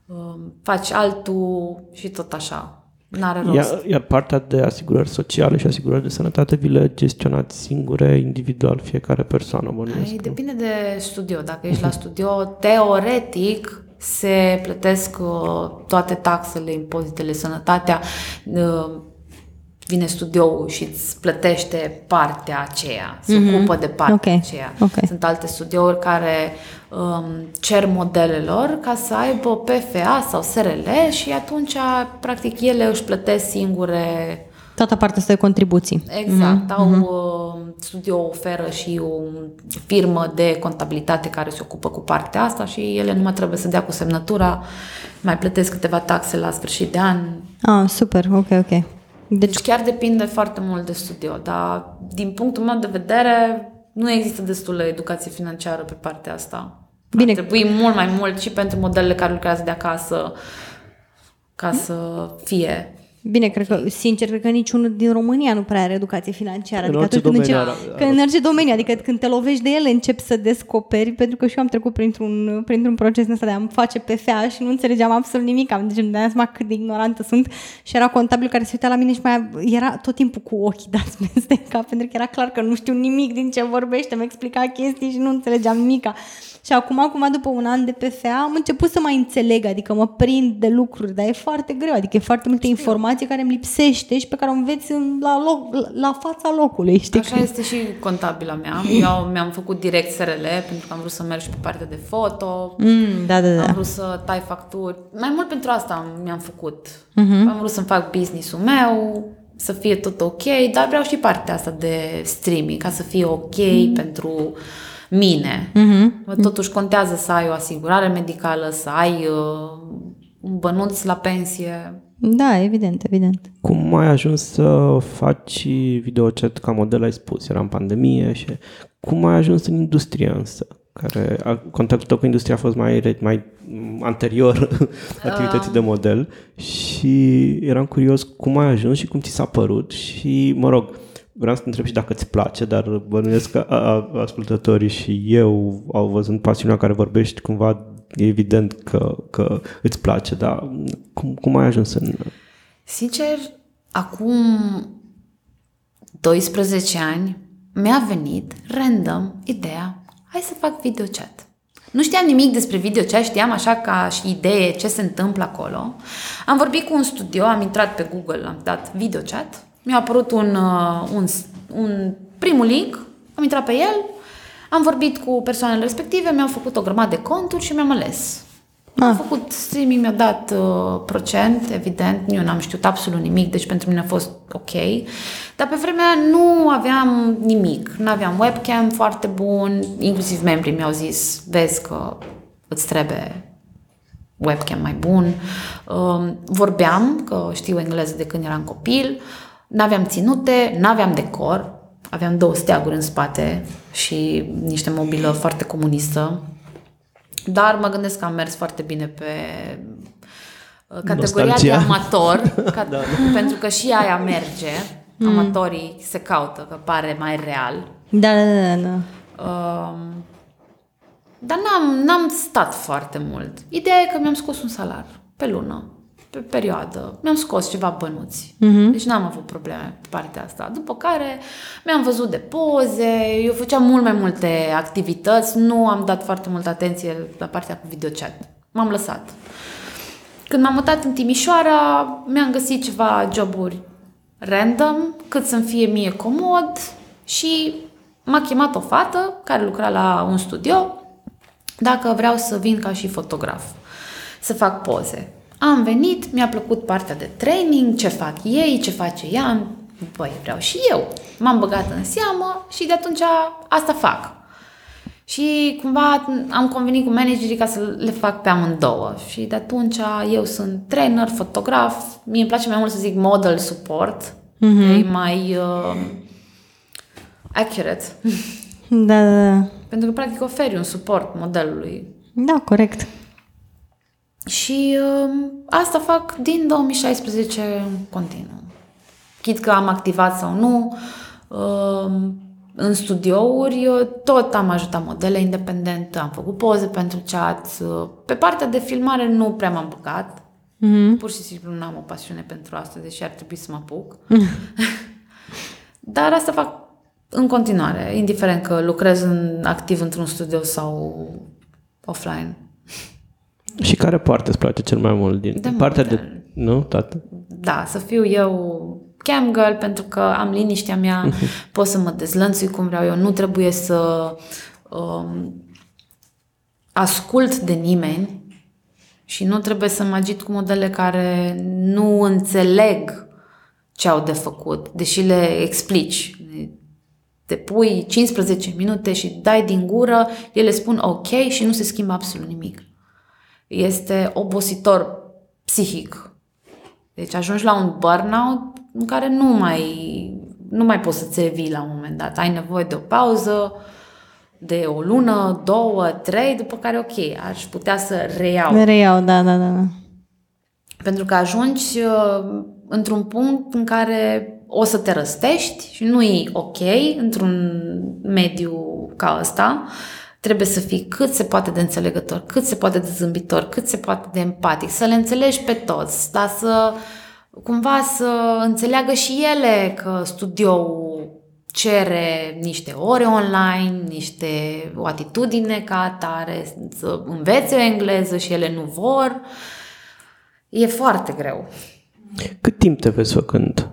uh, faci altul și tot așa. N-are rost. Iar, iar partea de asigurări sociale și asigurări de sănătate vi le gestionați singure, individual, fiecare persoană, bănuiesc? Ai, depinde de studio. Dacă ești la studio, teoretic se plătesc uh, toate taxele, impozitele, sănătatea, uh, vine studioul și îți plătește partea aceea, se mm-hmm. ocupă de partea okay. aceea. Okay. Sunt alte studiouri care um, cer modelelor ca să aibă PFA sau SRL și atunci, practic, ele își plătesc singure Toată partea asta de contribuții. Exact. Mm-hmm. Au, uh, studio oferă și o firmă de contabilitate care se ocupă cu partea asta și ele nu mai trebuie să dea cu semnătura, mai plătesc câteva taxe la sfârșit de an. Ah, super, ok, ok. Deci, deci chiar depinde foarte mult de studio, dar din punctul meu de vedere nu există destulă educație financiară pe partea asta. Bine. Ar trebui mult mai mult și pentru modelele care lucrează de acasă ca să fie Bine, cred că, sincer, cred că niciunul din România nu prea are educație financiară. În adică atunci când, încep, că în orice domeniu, adică când te lovești de ele, începi să descoperi, pentru că și eu am trecut printr-un, printr-un proces ăsta de a face PFA și nu înțelegeam absolut nimic. Am deci îmi dădeam seama cât de ignorantă sunt și era contabil care se uita la mine și mai era tot timpul cu ochii dați (laughs) peste cap, pentru că era clar că nu știu nimic din ce vorbește, mi explica chestii și nu înțelegeam nimica. Și acum, acum, după un an de PFA, am început să mai înțeleg, adică mă prind de lucruri, dar e foarte greu, adică e foarte multe informații care îmi lipsește și pe care o înveți în, la, loc, la fața locului, știi? Așa este și contabila mea. Eu mi-am făcut direct SRL pentru că am vrut să merg și pe partea de foto. Mm, da, da, da. Am vrut să tai facturi. Mai mult pentru asta mi-am făcut. Mm-hmm. Am vrut să-mi fac business-ul meu, să fie tot ok, dar vreau și partea asta de streaming, ca să fie ok mm. pentru mine. Mhm. Totuși contează să ai o asigurare medicală, să ai uh, un bănuț la pensie. Da, evident, evident. Cum ai ajuns să faci videochat ca model, ai spus, era în pandemie și cum ai ajuns în industrie însă? Care, a- contactul tău cu industria a fost mai, re- mai m, anterior (laughs) activității de model și eram curios cum ai ajuns și cum ți s-a părut și, mă rog, vreau să te întreb și dacă îți place, dar bănuiesc că a, a, ascultătorii și eu au văzut pasiunea care vorbești, cumva e evident că, că îți place, dar cum, cum ai ajuns în... Sincer, acum 12 ani mi-a venit random ideea, hai să fac videochat. Nu știam nimic despre videochat, știam așa ca și idee ce se întâmplă acolo. Am vorbit cu un studio, am intrat pe Google, am dat videochat, mi-a apărut un, uh, un, un primul link, am intrat pe el, am vorbit cu persoanele respective, mi-au făcut o grămadă de conturi și mi-am ales. Am Ah. făcut streaming, mi-a dat uh, procent, evident, eu n-am știut absolut nimic, deci pentru mine a fost ok. Dar pe vremea nu aveam nimic, nu aveam webcam foarte bun, inclusiv membrii mi-au zis, vezi că îți trebuie webcam mai bun. Um, Vorbeam, că știu engleză de când eram copil, n-aveam ținute, n-aveam decor, aveam două steaguri în spate și niște mobilă foarte comunistă. Dar mă gândesc că am mers foarte bine pe uh, categoria Nostalgia. de amator, (laughs) ca, pentru că și aia merge. Amatorii se caută, că pare mai real. Da, da, da, da. Um, dar n-am, n-am stat foarte mult. Ideea e că mi-am scos un salar pe lună, pe perioadă. Mi-am scos ceva bănuți. Mhm. Deci n-am avut probleme pe partea asta. După care mi-am văzut de poze, eu făceam mult mai multe activități, nu am dat foarte multă atenție la partea cu videochat. M-am lăsat. Când m-am mutat în Timișoara, mi-am găsit ceva joburi random, cât să-mi fie mie comod și m-a chemat o fată care lucra la un studio dacă vreau să vin ca și fotograf, să fac poze. Am venit, mi-a plăcut partea de training, ce fac ei, ce face ea, am- băi, vreau și eu. M-am băgat în seamă și de atunci asta fac. Și cumva am convenit cu managerii ca să le fac pe amândouă. Și de atunci eu sunt trainer, fotograf, mie îmi place mai mult să zic model support, mm-hmm. e mai uh, accurate. Da, da, da. Pentru că practic oferi un suport modelului. Da, corect. Și uh, asta fac din 2016 în continuu. Chit că am activat sau nu, uh, în studiouri, eu tot am ajutat modele independente, am făcut poze pentru chat. uh, Pe partea de filmare nu prea m-am băgat. Mhm. Pur și simplu nu am o pasiune pentru asta, deși ar trebui să mă apuc. (laughs) Dar asta fac în continuare, indiferent că lucrez în, activ într-un studio sau offline. Și care parte îți place cel mai mult din De partea multe. de... Nu? Toată? Da, să fiu eu cam girl pentru că am liniștea mea, (laughs) pot să mă dezlănțui cum vreau eu, nu trebuie să um, ascult de nimeni și nu trebuie să mă agit cu modele care nu înțeleg ce au de făcut, deși le explici. Te pui 15 minute și dai din gură, ele spun ok și nu se schimbă absolut nimic. Este obositor psihic. Deci ajungi la un burnout în care nu mai, nu mai poți să-ți revii la un moment dat. Ai nevoie de o pauză de o lună, două, trei, după care ok, aș putea să reiau. Reiau, da, da, da. da. Pentru că ajungi uh, într-un punct în care o să te răstești și nu e ok într-un mediu ca ăsta. Trebuie să fii cât se poate de înțelegător, cât se poate de zâmbitor, cât se poate de empatic, să le înțelegi pe toți, dar să cumva să înțeleagă și ele că studioul cere niște ore online, niște o atitudine ca atare, să învețe o engleză și ele nu vor. E foarte greu. Cât timp te vezi făcând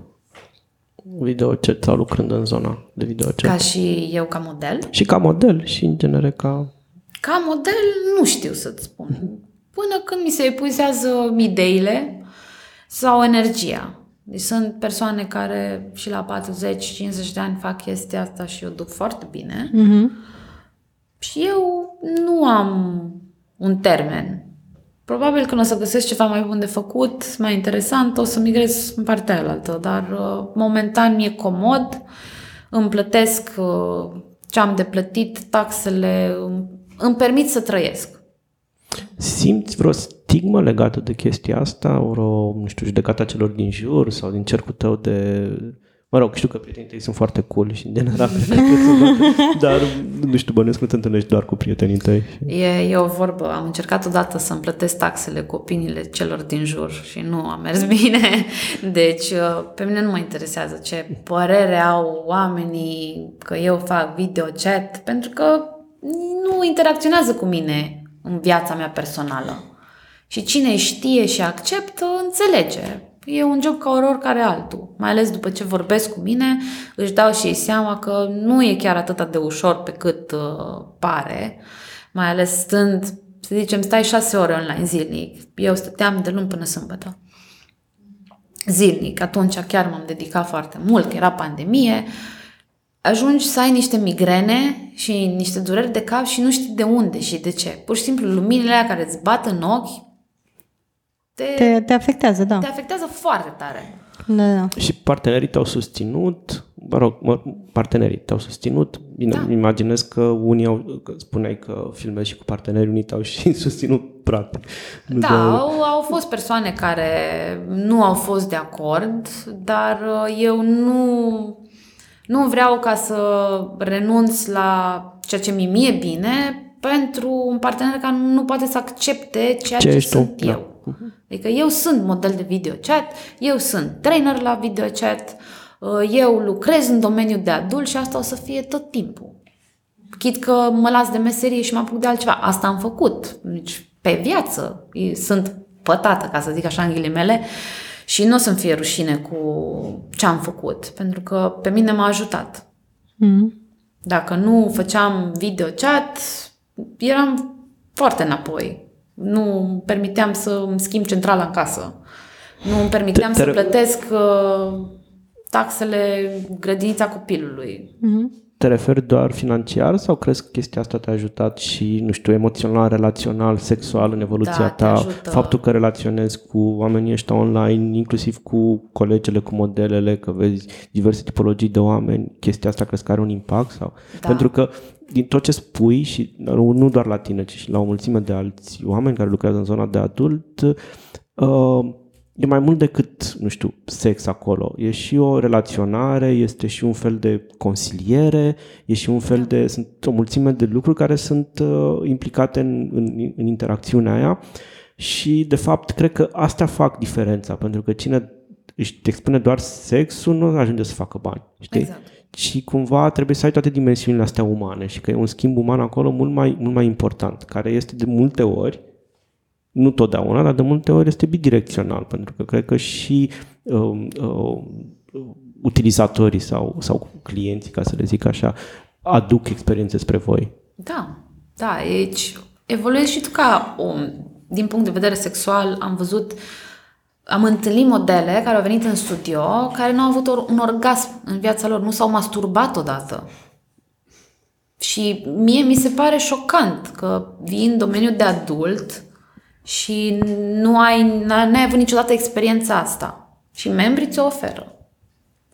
videochat sau lucrând în zona de videochat? Ca și eu ca model. Și ca model și în genere ca... Ca model nu știu să-ți spun. Până când mi se epuizează ideile sau energia. Deci sunt persoane care și la 40-50 de ani fac chestia asta și o duc foarte bine. Mhm. Și eu nu am un termen. Probabil când o să găsesc ceva mai bun de făcut, mai interesant, o să migrez în partea aia dar uh, momentan mi-e comod, îmi plătesc uh, ce am de plătit, taxele, îmi permit să trăiesc. Simți vreo stigmă legată de chestia asta, vreo, nu știu, judecata celor din jur sau din cercul tău de Mă rog, știu că prietenii tăi sunt foarte cool și în general (laughs) dar nu știu, bănuiesc nu te întâlnești doar cu prietenii tăi. E, e o vorbă. Am încercat odată să-mi plătesc taxele cu opiniile celor din jur și nu a mers (laughs) bine. Deci, uh, pe mine nu mă interesează ce părere au oamenii că eu fac video chat, pentru că nu interacționează cu mine în viața mea personală. Și cine știe și acceptă, înțelege. E un job ca oricare altul. Mai ales după ce vorbesc cu mine, își dau și ei seama că nu e chiar atât de ușor pe cât uh, pare. Mai ales stând, să zicem, stai șase ore online zilnic. Eu stăteam de luni până sâmbătă. Zilnic. Atunci chiar m-am dedicat foarte mult, că era pandemie. Ajungi să ai niște migrene și niște dureri de cap și nu știi de unde și de ce. Pur și simplu luminile alea care îți bat în ochi te, te, te afectează, da. Te afectează foarte tare. Da, da. Și partenerii te-au susținut, mă rog, mă, partenerii te-au susținut. Bine, da. imaginez că unii au, că spuneai că filmezi și cu partenerii, unii te-au și (laughs) susținut practic. Da, au, au fost persoane care nu au fost de acord, dar uh, eu nu, nu vreau ca să renunț la ceea ce mi mie bine pentru un partener care nu poate să accepte ceea ce, ce sunt tu? Da. eu. Da. Adică eu sunt model de video chat, eu sunt trainer la video chat, uh, eu lucrez în domeniul de adult și asta o să fie tot timpul. Chit că mă las de meserie și mă apuc de altceva. Asta am făcut. Deci, pe viață sunt pătată, ca să zic așa în ghilimele, și nu o să-mi fie rușine cu ce am făcut, pentru că pe mine m-a ajutat. Mm. Dacă nu făceam video chat, eram foarte înapoi. Nu îmi permiteam să îmi schimb centrala în casă. Nu îmi permiteam te, te să plătesc uh, taxele grădinița copilului. Mm-hmm. Te referi doar financiar sau crezi că chestia asta te-a ajutat și, nu știu, emoțional, relațional, sexual în evoluția da, ta? Faptul că relaționezi cu oamenii ăștia online, inclusiv cu colegele, cu modelele, că vezi diverse tipologii de oameni, chestia asta crezi că are un impact? sau? Da. Pentru că din tot ce spui și nu doar la tine, ci și la o mulțime de alți oameni care lucrează în zona de adult, uh, e mai mult decât, nu știu, sex acolo. E și o relaționare, este și un fel de consiliere, e și un fel de... Sunt o mulțime de lucruri care sunt uh, implicate în, în, în interacțiunea aia și, de fapt, cred că astea fac diferența, pentru că cine își expune doar sexul nu ajunge să facă bani, știi? Exact și cumva trebuie să ai toate dimensiunile astea umane și că e un schimb uman acolo mult mai, mult mai important, care este de multe ori, nu totdeauna, dar de multe ori este bidirecțional, pentru că cred că și uh, uh, utilizatorii sau, sau clienții, ca să le zic așa, aduc experiențe spre voi. Da, da, deci evoluezi și tu ca om. Din punct de vedere sexual am văzut uh, am întâlnit modele care au venit în studio care nu au avut un orgasm în viața lor, nu s-au masturbat odată. Și mie mi se pare șocant că vii în domeniul de adult și nu ai, n-ai avut niciodată experiența asta. Și membrii ți-o oferă.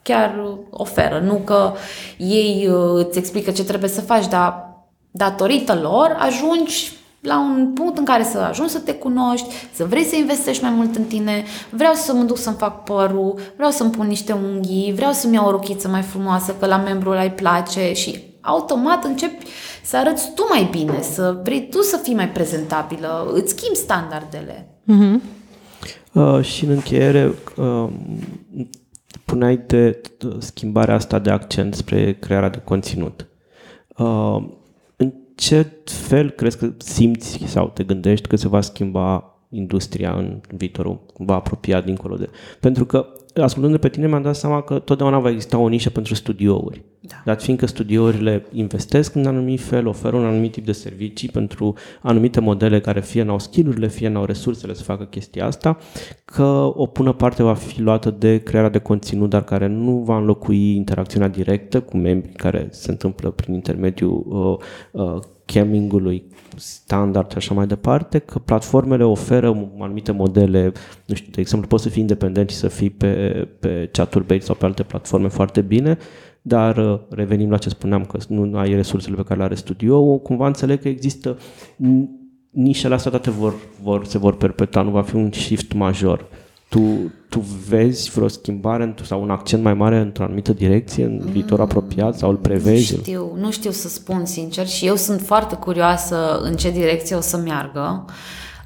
Chiar oferă. Nu că ei uh, îți explică ce trebuie să faci, dar datorită lor ajungi la un punct în care să ajungi să te cunoști, să vrei să investești mai mult în tine, vreau să mă duc să-mi fac părul, vreau să-mi pun niște unghii, vreau să-mi iau o rochiță mai frumoasă, că la membrul ăla îi place și automat începi să arăți tu mai bine, să vrei tu să fii mai prezentabilă, îți schimbi standardele. Mm-hmm. Uh, și în încheiere, uh, puneai de schimbarea asta de accent spre crearea de conținut. Uh, ce fel crezi că simți sau te gândești că se va schimba industria în viitorul va apropia dincolo de... Pentru că, ascultând pe tine, mi-am dat seama că totdeauna va exista o nișă pentru studiouri. Da. Dar fiindcă studiourile investesc în anumit fel, oferă un anumit tip de servicii pentru anumite modele care fie n-au skillurile, fie n-au resursele să facă chestia asta, că o pună parte va fi luată de crearea de conținut, dar care nu va înlocui interacțiunea directă cu membrii care se întâmplă prin intermediul uh, uh, cammingului standard și așa mai departe, că platformele oferă anumite modele, nu știu, de exemplu, poți să fii independent și să fii pe, pe Chaturbate sau pe alte platforme foarte bine, dar uh, revenim la ce spuneam, că nu ai resursele pe care le are studio, cumva înțeleg că există nișele astea toate vor, vor, se vor perpetua, nu va fi un shift major. Tu, tu vezi vreo schimbare sau un accent mai mare într-o anumită direcție în viitor apropiat sau îl prevezi? Nu știu, nu știu să spun sincer și eu sunt foarte curioasă în ce direcție o să meargă.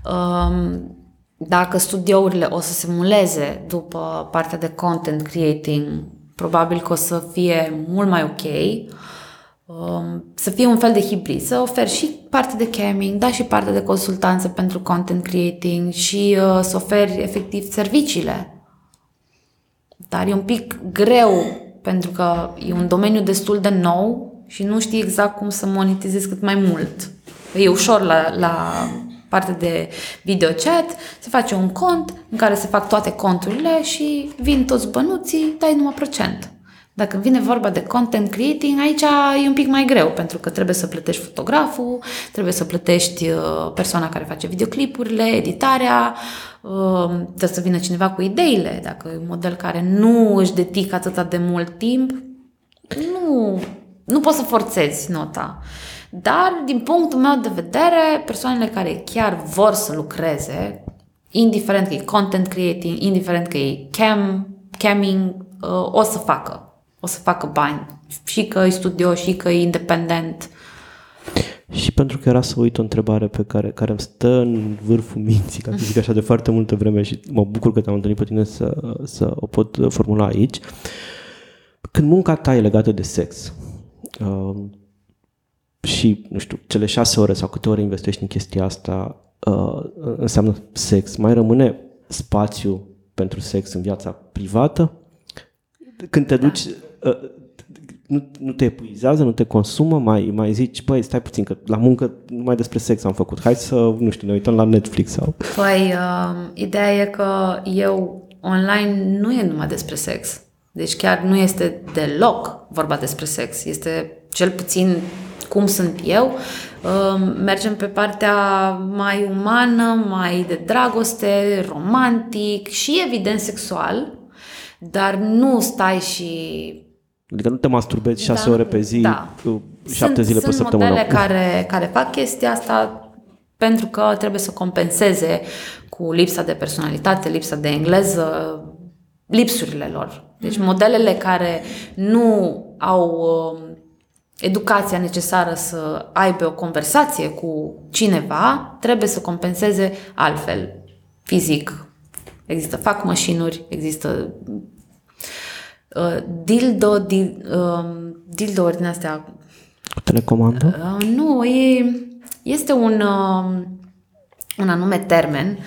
Um, dacă studiourile o să se muleze după partea de content creating, probabil că o să fie mult mai ok. Um, să fie un fel de hibrid, să ofer și parte de camming, da, și parte de consultanță pentru content creating și uh, să oferi efectiv serviciile. Dar e un pic greu pentru că e un domeniu destul de nou și nu știi exact cum să monetizezi cât mai mult. E ușor la, la partea de video chat, se face un cont în care se fac toate conturile și vin toți bănuții, dai numai procent. Dacă vine vorba de content creating, aici e un pic mai greu, pentru că trebuie să plătești fotograful, trebuie să plătești uh, persoana care face videoclipurile, editarea, uh, trebuie să vină cineva cu ideile. Dacă e un model care nu își dedică atât de mult timp, nu, nu poți să forțezi nota. Dar, din punctul meu de vedere, persoanele care chiar vor să lucreze, indiferent că e content creating, indiferent că e cam, camming, uh, o să facă o să facă bani. Și că e studio, și că e independent. Și pentru că era să uit o întrebare pe care, care îmi stă în vârful minții, ca să zic așa, de foarte multă vreme și mă bucur că te-am întâlnit pe tine să, să o pot formula aici. Când munca ta e legată de sex uh, și, nu știu, cele șase ore sau câte ore investești în chestia asta uh, înseamnă sex, mai rămâne spațiu pentru sex în viața privată? Când te duci, da. Uh, nu, nu te epuizează, nu te consumă, mai, mai zici, băi, stai puțin, că la muncă numai despre sex am făcut, hai să, nu știu, ne uităm la Netflix sau... (laughs) Păi, uh, ideea e că eu online nu e numai despre sex. Deci chiar nu este deloc vorba despre sex. Este cel puțin cum sunt eu. Uh, mergem pe partea mai umană, mai de dragoste, romantic și evident sexual, dar nu stai și... Adică nu te masturbezi șase da, ore pe zi, da. șapte sunt, zile sunt pe săptămână. Sunt care, care fac chestia asta pentru că trebuie să compenseze cu lipsa de personalitate, lipsa de engleză, lipsurile lor. Deci mm-hmm. modelele care nu au uh, educația necesară să aibă o conversație cu cineva, trebuie să compenseze altfel, fizic. Există fac mașinuri, există uh, dildo, dil, uh, dildo din astea. Telecomandă? Uh, nu, e, este un, uh, un anume termen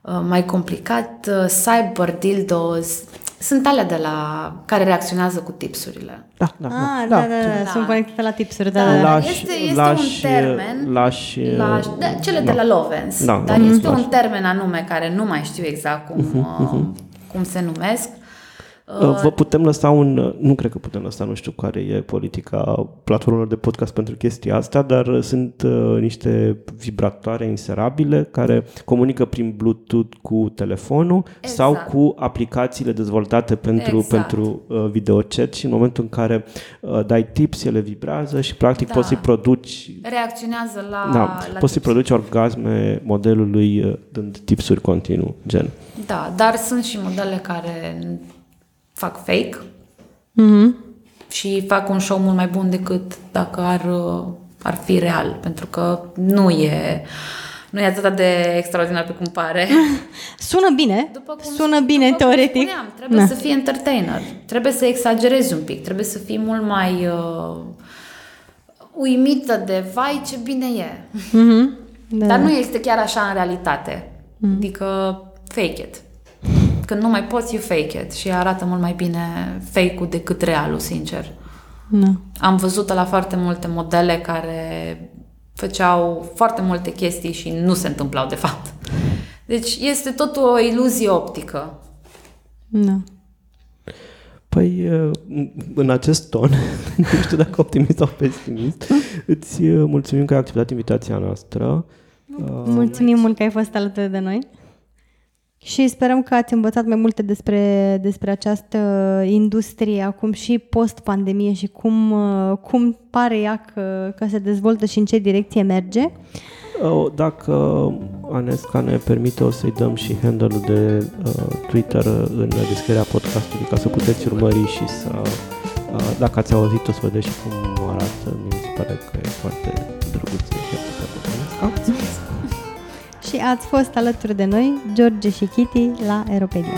uh, mai complicat, uh, cyber dildos, sunt alea de la care reacționează cu tipsurile. Da, da, ah, da, da, da, da, da, sunt conectate la tipsuri. Da, da, da. Lași, este este lași, un termen. Lași, lași da, cele da. de la Lovens. Da, dar da, este lași. un termen anume care nu mai știu exact cum, uh-huh, uh-huh. cum se numesc. Uh, vă putem lăsa un... Nu cred că putem lăsa, nu știu care e politica platformelor de podcast pentru chestia asta, dar sunt uh, niște vibratoare inserabile care comunică prin Bluetooth cu telefonul exact. sau cu aplicațiile dezvoltate pentru, exact. pentru uh, videochat și în momentul în care uh, dai tips, ele vibrează și practic da. poți să-i produci... Reacționează la... Da, la poți tips. să-i produci orgasme modelului uh, dând tipsuri continuu, gen. Da, dar sunt și modele care fac fake mm-hmm. și fac un show mult mai bun decât dacă ar, ar fi real, pentru că nu e nu e atât de extraordinar pe cum pare. (laughs) Sună bine, după cum, sună bine după teoretic. spuneam, trebuie da. să fii entertainer, trebuie să exagerezi un pic, trebuie să fii mult mai uh, uimită de vai ce bine e. Mm-hmm. (laughs) Da. Dar nu este chiar așa în realitate. Mm-hmm. Adică fake it când nu mai poți, you fake it și arată mult mai bine fake-ul decât realul, sincer. Da. Am văzut la foarte multe modele care făceau foarte multe chestii și nu se întâmplau de fapt. Deci este tot o iluzie optică. Da. Păi, uh, în acest ton, (laughs) nu știu dacă optimist sau pesimist, îți uh, mulțumim că ai acceptat invitația noastră. Mulțumim mult că ai fost alături de noi. Și sperăm că ați învățat mai multe despre, despre această industrie acum și post-pandemie și cum, cum pare ea că, că se dezvoltă și în ce direcție merge. Dacă Anesca ne permite, o să-i dăm și handle-ul de uh, Twitter în descrierea podcastului ca să puteți urmări și să, uh, dacă ați auzit, o să vedeți și cum arată. Mi se pare că e foarte drăguță și Anesca. Și ați fost alături de noi, George și Kitty, la Aeropedia.